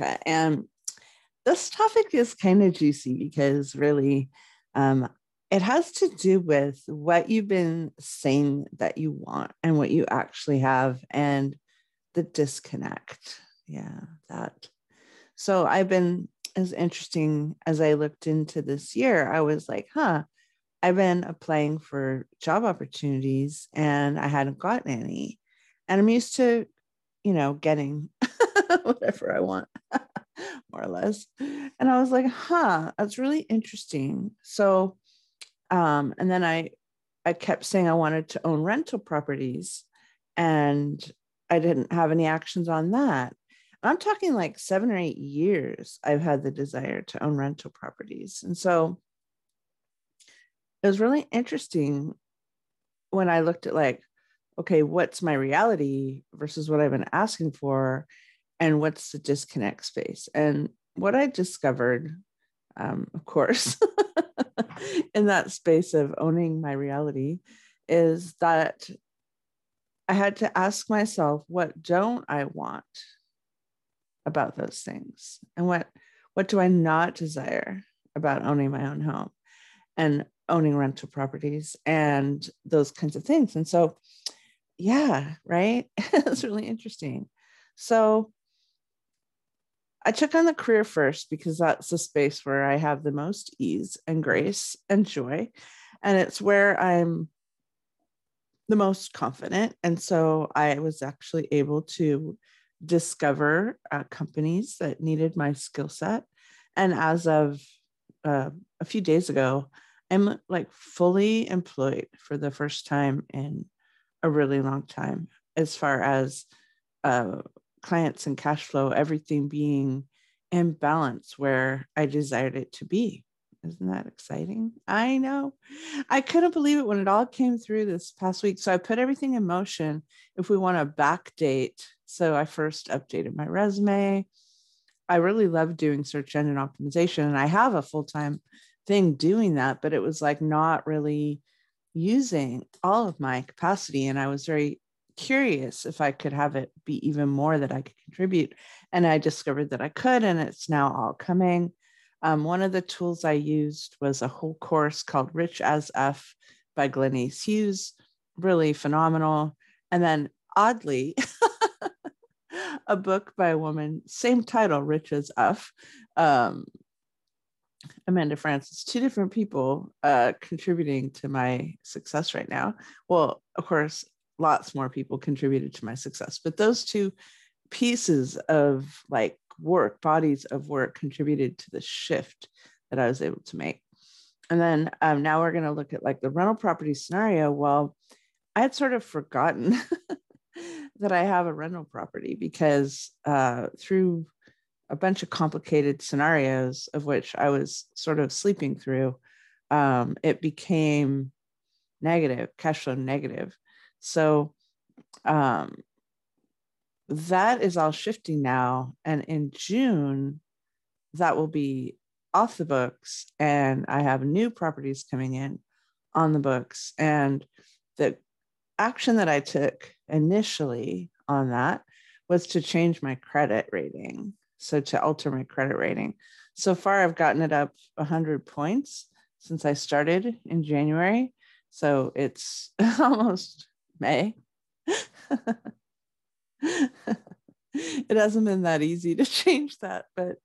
Jessica. And this topic is kind of juicy because really um, it has to do with what you've been saying that you want and what you actually have and the disconnect. Yeah, that. So I've been as interesting as I looked into this year, I was like, huh, I've been applying for job opportunities and I hadn't gotten any. And I'm used to, you know, getting whatever I want, more or less. And I was like, huh, that's really interesting. So, um, and then I, I kept saying I wanted to own rental properties and I didn't have any actions on that. I'm talking like seven or eight years I've had the desire to own rental properties. And so it was really interesting when I looked at like, okay, what's my reality versus what I've been asking for, and what's the disconnect space. And what I discovered, um, of course, in that space of owning my reality, is that I had to ask myself, what don't I want about those things, and what what do I not desire about owning my own home? And owning rental properties and those kinds of things. And so, yeah, right. it's really interesting. So, I took on the career first because that's the space where I have the most ease and grace and joy. And it's where I'm the most confident. And so I was actually able to discover uh, companies that needed my skill set. And as of uh, a few days ago, I'm like fully employed for the first time in a really long time, as far as uh, clients and cash flow, everything being in balance where I desired it to be. Isn't that exciting? I know. I couldn't believe it when it all came through this past week. So I put everything in motion. If we want to backdate, so I first updated my resume. I really love doing search engine optimization, and I have a full time thing doing that, but it was like not really using all of my capacity. And I was very curious if I could have it be even more that I could contribute. And I discovered that I could, and it's now all coming. Um, one of the tools I used was a whole course called Rich as F by Glenyce Hughes, really phenomenal. And then oddly, a book by a woman, same title, Rich as F, um, Amanda Frances, two different people uh, contributing to my success right now. Well, of course, lots more people contributed to my success, but those two pieces of like work, bodies of work, contributed to the shift that I was able to make. And then um, now we're going to look at like the rental property scenario. Well, I had sort of forgotten that I have a rental property because uh, through a bunch of complicated scenarios of which I was sort of sleeping through, um, it became negative, cash flow negative. So um, that is all shifting now. And in June, that will be off the books. And I have new properties coming in on the books. And the action that I took initially on that was to change my credit rating so to alter my credit rating. So far, I've gotten it up 100 points since I started in January. So it's almost May. it hasn't been that easy to change that, but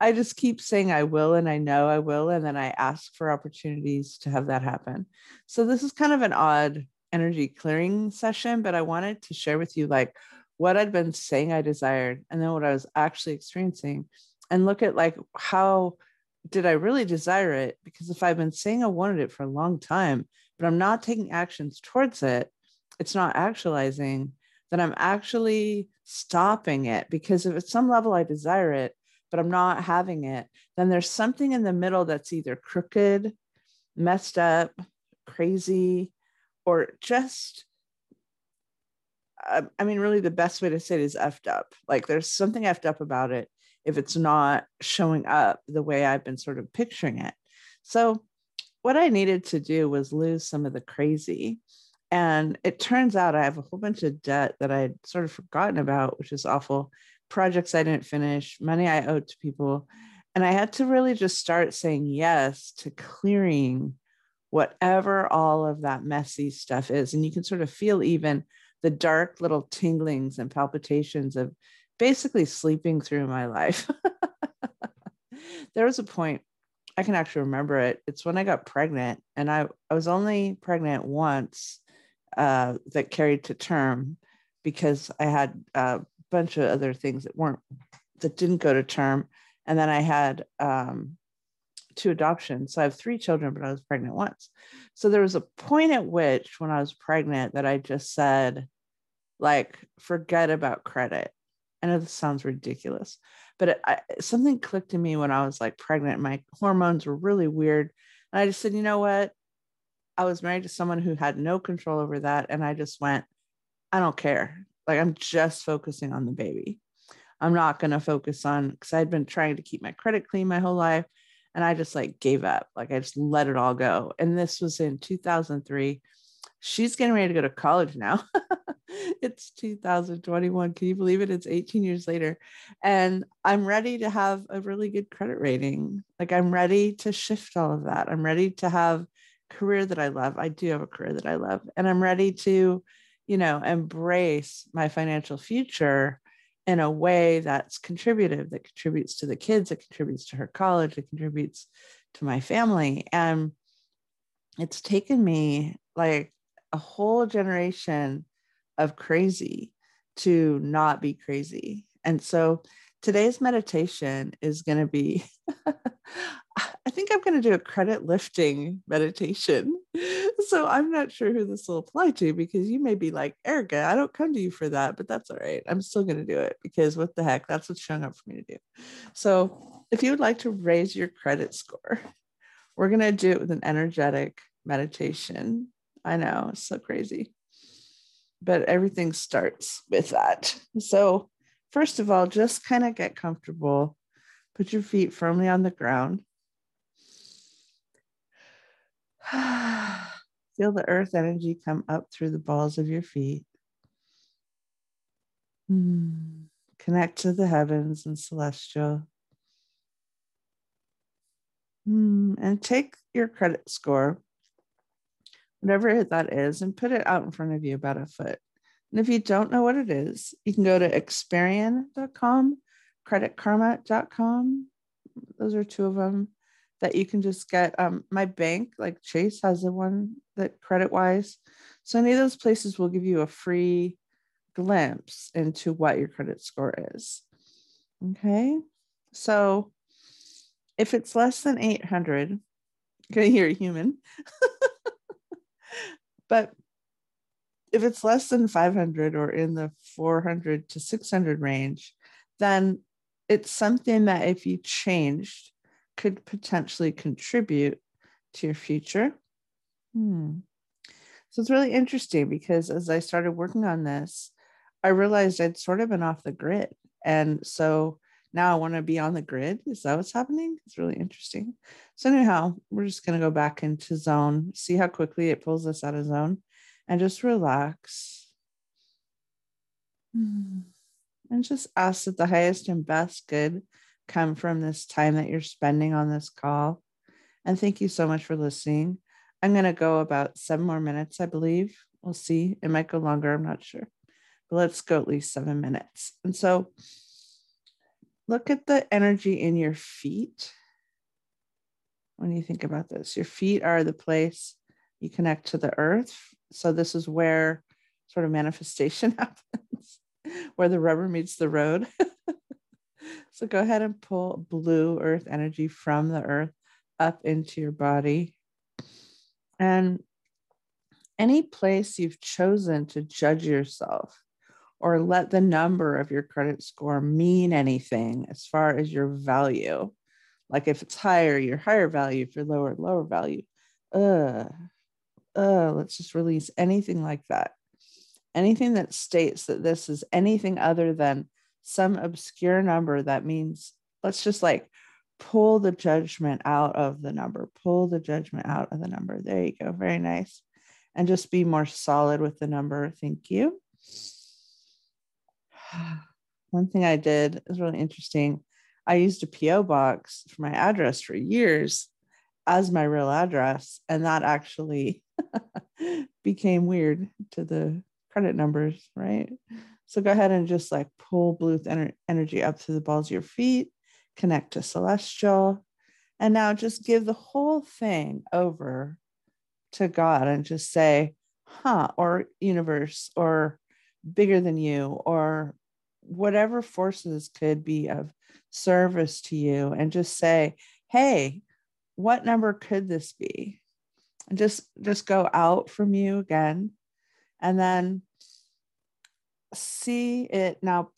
I just keep saying I will and I know I will. And then I ask for opportunities to have that happen. So this is kind of an odd energy clearing session, but I wanted to share with you like what I'd been saying I desired and then what I was actually experiencing and look at like how did I really desire it? Because if I've been saying I wanted it for a long time, but I'm not taking actions towards it, it's not actualizing, then I'm actually stopping it. Because if at some level I desire it, but I'm not having it, then there's something in the middle that's either crooked, messed up, crazy, or just um, I mean, really, the best way to say it is effed up. Like, there's something effed up about it if it's not showing up the way I've been sort of picturing it. So, what I needed to do was lose some of the crazy. And it turns out I have a whole bunch of debt that I'd sort of forgotten about, which is awful projects I didn't finish, money I owed to people. And I had to really just start saying yes to clearing whatever all of that messy stuff is. And you can sort of feel even the dark little tinglings and palpitations of basically sleeping through my life. there was a point I can actually remember it. It's when I got pregnant, and I, I was only pregnant once uh, that carried to term because I had a bunch of other things that weren't that didn't go to term, and then I had um, two adoptions. So I have three children, but I was pregnant once. So there was a point at which, when I was pregnant, that I just said, like, forget about credit. I know this sounds ridiculous, but it, I, something clicked in me when I was like pregnant. My hormones were really weird. And I just said, you know what? I was married to someone who had no control over that. And I just went, I don't care. Like, I'm just focusing on the baby. I'm not going to focus on because I'd been trying to keep my credit clean my whole life. And I just like gave up. Like, I just let it all go. And this was in 2003. She's getting ready to go to college now. it's 2021. Can you believe it? It's 18 years later. And I'm ready to have a really good credit rating. Like I'm ready to shift all of that. I'm ready to have career that I love. I do have a career that I love. And I'm ready to, you know, embrace my financial future in a way that's contributive, that contributes to the kids, that contributes to her college, that contributes to my family. And it's taken me like a whole generation of crazy to not be crazy. And so today's meditation is going to be I think I'm going to do a credit lifting meditation. So I'm not sure who this will apply to because you may be like, Erica, I don't come to you for that, but that's all right. I'm still going to do it because what the heck, that's what's showing up for me to do. So if you would like to raise your credit score, we're going to do it with an energetic meditation. I know, it's so crazy but everything starts with that. So, first of all, just kind of get comfortable. Put your feet firmly on the ground. Feel the earth energy come up through the balls of your feet. Mm. Connect to the heavens and celestial. Mm. And take your credit score whatever that is, and put it out in front of you about a foot. And if you don't know what it is, you can go to Experian.com, creditkarma.com. Those are two of them that you can just get. Um, my bank, like Chase, has the one that credit wise. So any of those places will give you a free glimpse into what your credit score is. Okay. So if it's less than 800, okay, you're a human. But if it's less than 500 or in the 400 to 600 range, then it's something that if you changed could potentially contribute to your future. Hmm. So it's really interesting because as I started working on this, I realized I'd sort of been off the grid. And so now I want to be on the grid. Is that what's happening? It's really interesting. So, anyhow, we're just going to go back into zone, see how quickly it pulls us out of zone, and just relax. Hmm. And just ask that the highest and best good come from this time that you're spending on this call. And thank you so much for listening. I'm going to go about seven more minutes, I believe. We'll see. It might go longer. I'm not sure. But let's go at least seven minutes. And so, look at the energy in your feet when you think about this. Your feet are the place you connect to the earth. So, this is where sort of manifestation happens, where the rubber meets the road. so, go ahead and pull blue earth energy from the earth up into your body. And any place you've chosen to judge yourself or let the number of your credit score mean anything as far as your value. Like if it's higher, your higher value, if you're lower, lower value. Uh, uh, let's just release anything like that. Anything that states that this is anything other than some obscure number that means let's just like pull the judgment out of the number, pull the judgment out of the number. There you go. Very nice. And just be more solid with the number. Thank you. one thing I did is really interesting. I used a PO box for my address for years as my real address, and that actually became weird to the credit numbers, right? So go ahead and just like pull Bluth ener- energy up through the balls of your feet, connect to celestial, and now just give the whole thing over to God and just say, huh, or universe, or bigger than you, or whatever forces could be of service to you, and just say, hey, what number could this be? And just just go out from you again. And then see it now.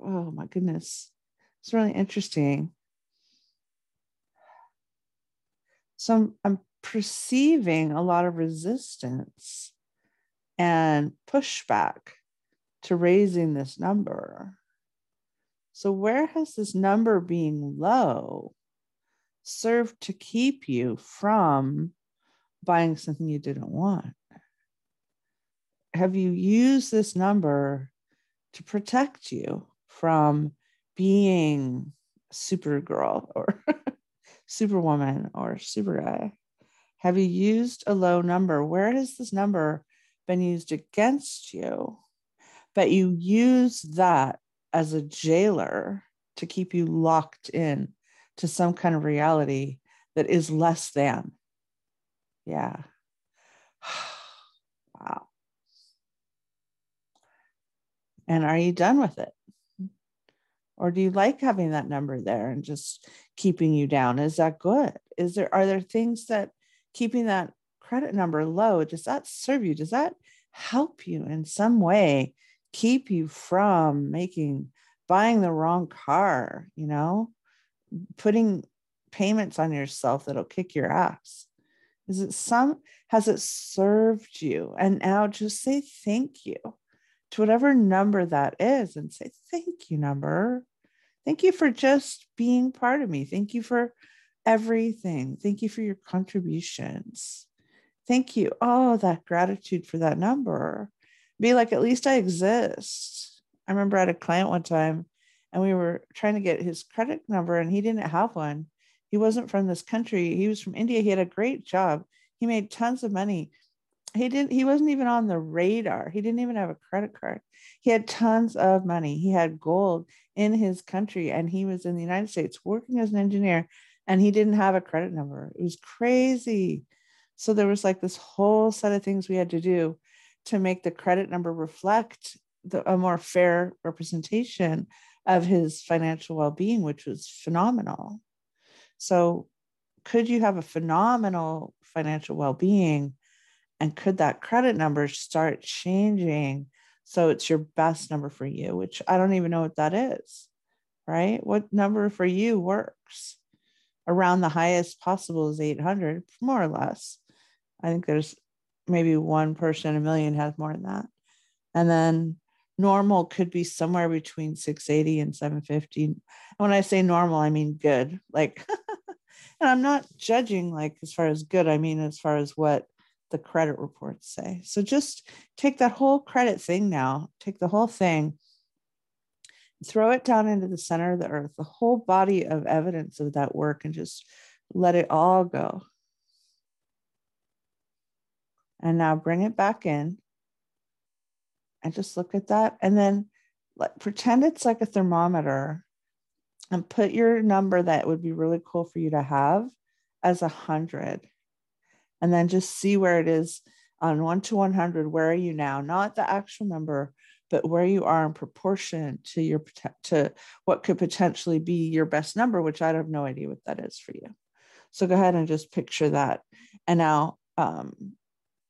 Oh my goodness. It's really interesting. So I'm, I'm perceiving a lot of resistance and pushback to raising this number. So, where has this number being low served to keep you from buying something you didn't want? Have you used this number to protect you from being Supergirl or Superwoman or Super Guy? Have you used a low number? Where has this number been used against you? But you use that as a jailer to keep you locked in to some kind of reality that is less than. Yeah. wow. And are you done with it? Or do you like having that number there and just keeping you down? Is that good? Is there are there things that keeping that credit number low, does that serve you? Does that help you in some way keep you from making buying the wrong car, you know, putting payments on yourself that'll kick your ass? Is it some has it served you? And now just say thank you to whatever number that is and say, Thank you, number. Thank you for just being part of me. Thank you for everything. Thank you for your contributions. Thank you. Oh, that gratitude for that number. Be like, at least I exist. I remember I had a client one time and we were trying to get his credit number and he didn't have one. He wasn't from this country. He was from India. He had a great job. He made tons of money he didn't he wasn't even on the radar he didn't even have a credit card he had tons of money he had gold in his country and he was in the united states working as an engineer and he didn't have a credit number it was crazy so there was like this whole set of things we had to do to make the credit number reflect the, a more fair representation of his financial well-being which was phenomenal so could you have a phenomenal financial well-being and could that credit number start changing so it's your best number for you, which I don't even know what that is, right? What number for you works? Around the highest possible is 800, more or less. I think there's maybe one person a million has more than that. And then normal could be somewhere between 680 and 750. And when I say normal, I mean good. Like, and I'm not judging like as far as good, I mean as far as what the credit reports say. So just take that whole credit thing now, take the whole thing, throw it down into the center of the earth, the whole body of evidence of that work, and just let it all go. And now bring it back in and just look at that. And then let, pretend it's like a thermometer and put your number that would be really cool for you to have as a hundred. And then just see where it is on 1 to 100 where are you now? Not the actual number but where you are in proportion to your to what could potentially be your best number which i have no idea what that is for you. So go ahead and just picture that. And now um,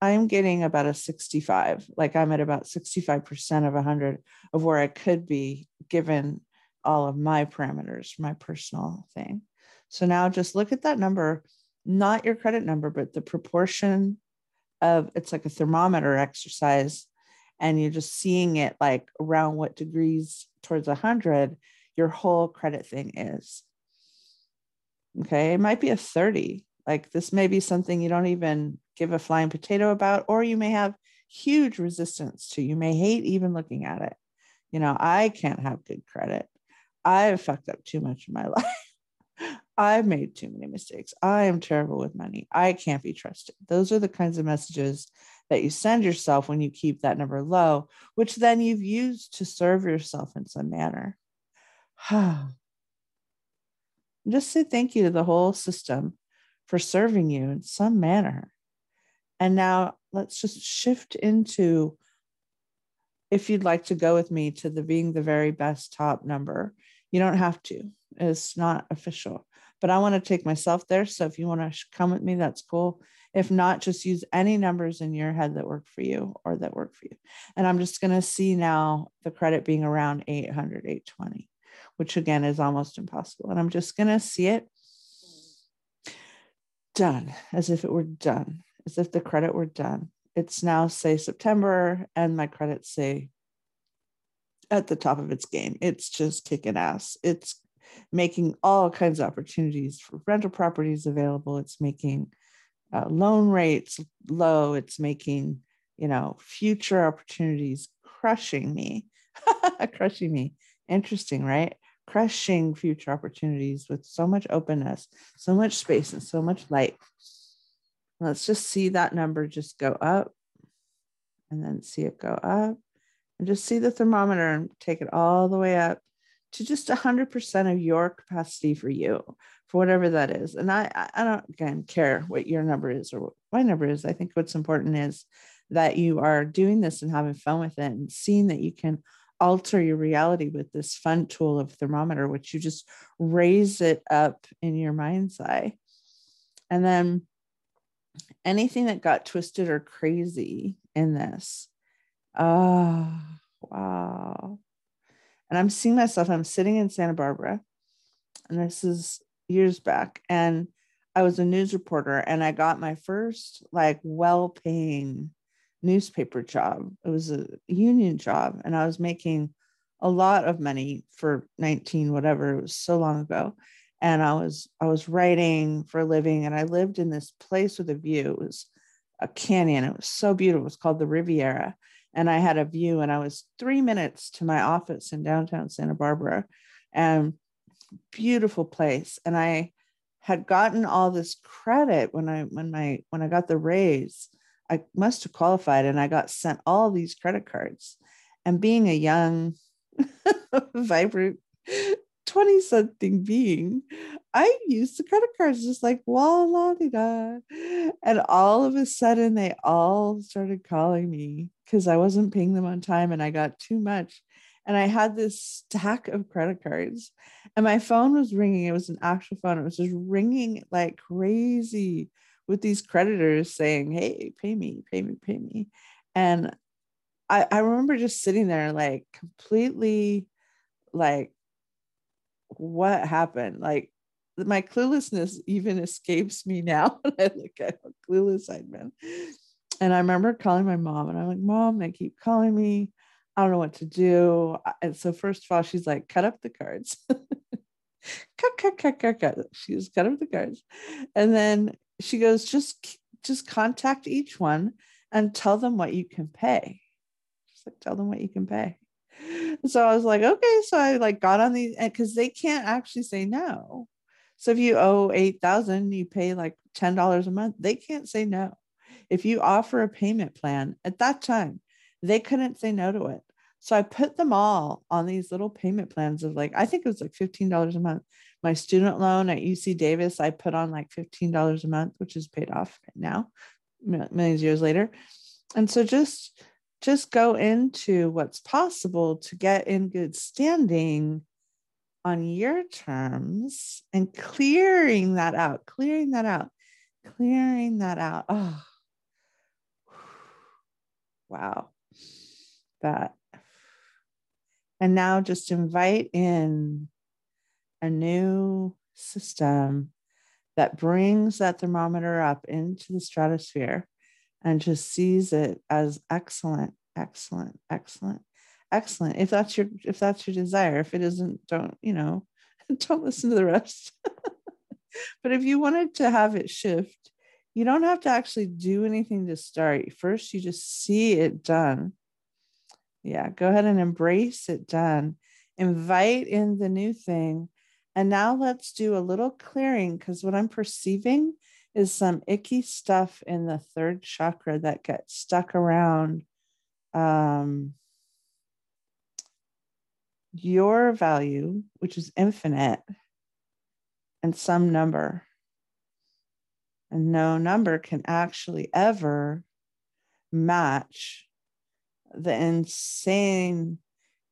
i'm getting about a 65 like i'm at about 65% of 100 of where i could be given all of my parameters my personal thing so now just look at that number not your credit number, but the proportion of it's like a thermometer exercise. And you're just seeing it like around what degrees towards 100 your whole credit thing is. Okay. It might be a 30. Like this may be something you don't even give a flying potato about, or you may have huge resistance to. You may hate even looking at it. You know, I can't have good credit. I've fucked up too much in my life. I've made too many mistakes. I am terrible with money. I can't be trusted. Those are the kinds of messages that you send yourself when you keep that number low, which then you've used to serve yourself in some manner. Just say thank you to the whole system for serving you in some manner. And now let's just shift into if you'd like to go with me to the being the very best top number. You don't have to, it's not official, but I want to take myself there. So if you want to come with me, that's cool. If not, just use any numbers in your head that work for you or that work for you. And I'm just going to see now the credit being around 800, 820, which again is almost impossible. And I'm just going to see it done as if it were done, as if the credit were done. It's now, say, September, and my credits say at the top of its game. It's just kicking ass. It's making all kinds of opportunities for rental properties available. It's making uh, loan rates low. It's making, you know, future opportunities crushing me, crushing me. Interesting, right? Crushing future opportunities with so much openness, so much space, and so much light. Let's just see that number just go up and then see it go up and just see the thermometer and take it all the way up to just 100% of your capacity for you for whatever that is. And i i don't again care what your number is or what my number is. I think what's important is that you are doing this and having fun with it and seeing that you can alter your reality with this fun tool of thermometer which you just raise it up in your mind's eye. And then anything that got twisted or crazy in this oh wow and I'm seeing myself, I'm sitting in Santa Barbara, and this is years back. And I was a news reporter, and I got my first like well paying newspaper job. It was a union job, and I was making a lot of money for 19 whatever it was so long ago and i was i was writing for a living and i lived in this place with a view it was a canyon it was so beautiful it was called the riviera and I had a view, and I was three minutes to my office in downtown Santa Barbara, and beautiful place. And I had gotten all this credit when I when my when I got the raise. I must have qualified, and I got sent all these credit cards. And being a young, vibrant 20 something being, I used the credit cards just like la la da. And all of a sudden, they all started calling me because I wasn't paying them on time and I got too much. And I had this stack of credit cards, and my phone was ringing. It was an actual phone. It was just ringing like crazy with these creditors saying, Hey, pay me, pay me, pay me. And I, I remember just sitting there like completely like what happened? Like my cluelessness even escapes me now when I look at how clueless I'd been. And I remember calling my mom and I'm like, Mom, they keep calling me. I don't know what to do. And so first of all, she's like, cut up the cards. cut, cut, cut, cut, cut. She just cut up the cards. And then she goes, just just contact each one and tell them what you can pay. Just like tell them what you can pay so I was like, okay. So I like got on these because they can't actually say no. So if you owe 8,000, you pay like $10 a month. They can't say no. If you offer a payment plan at that time, they couldn't say no to it. So I put them all on these little payment plans of like, I think it was like $15 a month. My student loan at UC Davis, I put on like $15 a month, which is paid off right now, millions of years later. And so just just go into what's possible to get in good standing on your terms and clearing that out, clearing that out, clearing that out. Oh, wow. That. And now just invite in a new system that brings that thermometer up into the stratosphere and just sees it as excellent, excellent, excellent, excellent. If that's your if that's your desire, if it isn't, don't you know, don't listen to the rest. but if you wanted to have it shift, you don't have to actually do anything to start. First, you just see it done. Yeah, go ahead and embrace it done. Invite in the new thing. And now let's do a little clearing because what I'm perceiving is some icky stuff in the third chakra that gets stuck around um, your value, which is infinite, and some number. And no number can actually ever match the insane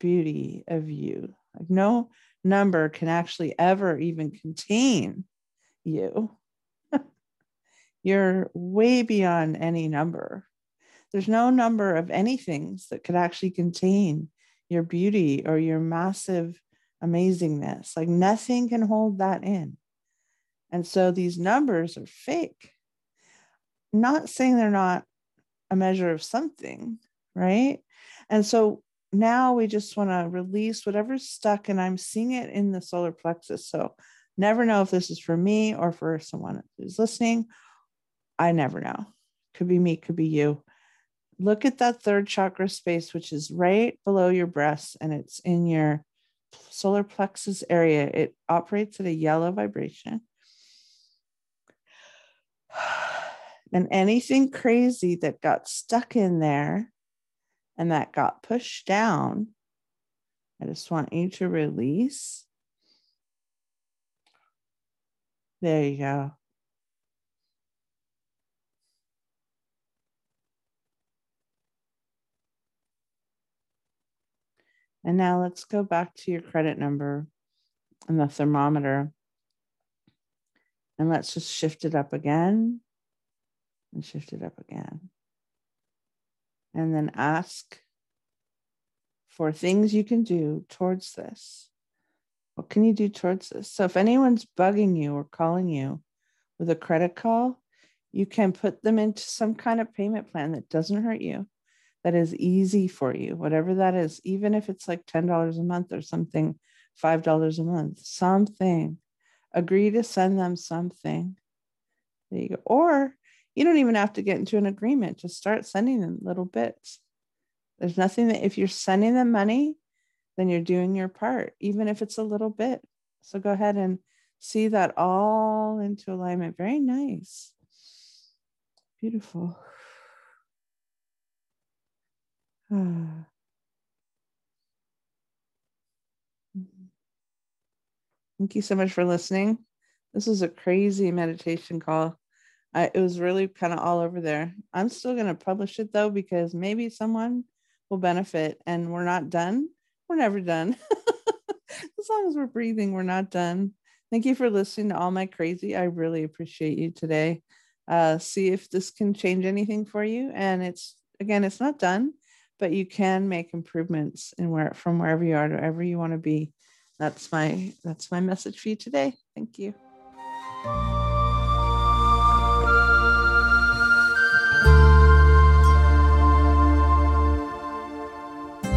beauty of you. Like no number can actually ever even contain you. You're way beyond any number. There's no number of anything that could actually contain your beauty or your massive amazingness. Like nothing can hold that in. And so these numbers are fake. Not saying they're not a measure of something, right? And so now we just want to release whatever's stuck, and I'm seeing it in the solar plexus. So never know if this is for me or for someone who's listening. I never know. Could be me, could be you. Look at that third chakra space, which is right below your breast, and it's in your solar plexus area. It operates at a yellow vibration. And anything crazy that got stuck in there and that got pushed down, I just want you to release. There you go. And now let's go back to your credit number and the thermometer. And let's just shift it up again and shift it up again. And then ask for things you can do towards this. What can you do towards this? So if anyone's bugging you or calling you with a credit call, you can put them into some kind of payment plan that doesn't hurt you, that is easy for you, whatever that is, even if it's like $10 a month or something, $5 a month, something. Agree to send them something. There you go. Or you don't even have to get into an agreement. Just start sending them little bits. There's nothing that if you're sending them money, then you're doing your part, even if it's a little bit. So go ahead and see that all into alignment. Very nice. Beautiful. Thank you so much for listening. This is a crazy meditation call. It was really kind of all over there. I'm still going to publish it though, because maybe someone will benefit and we're not done. We're never done. as long as we're breathing, we're not done. Thank you for listening to all my crazy. I really appreciate you today. Uh, see if this can change anything for you. And it's again, it's not done, but you can make improvements in where from wherever you are to wherever you want to be. That's my that's my message for you today. Thank you.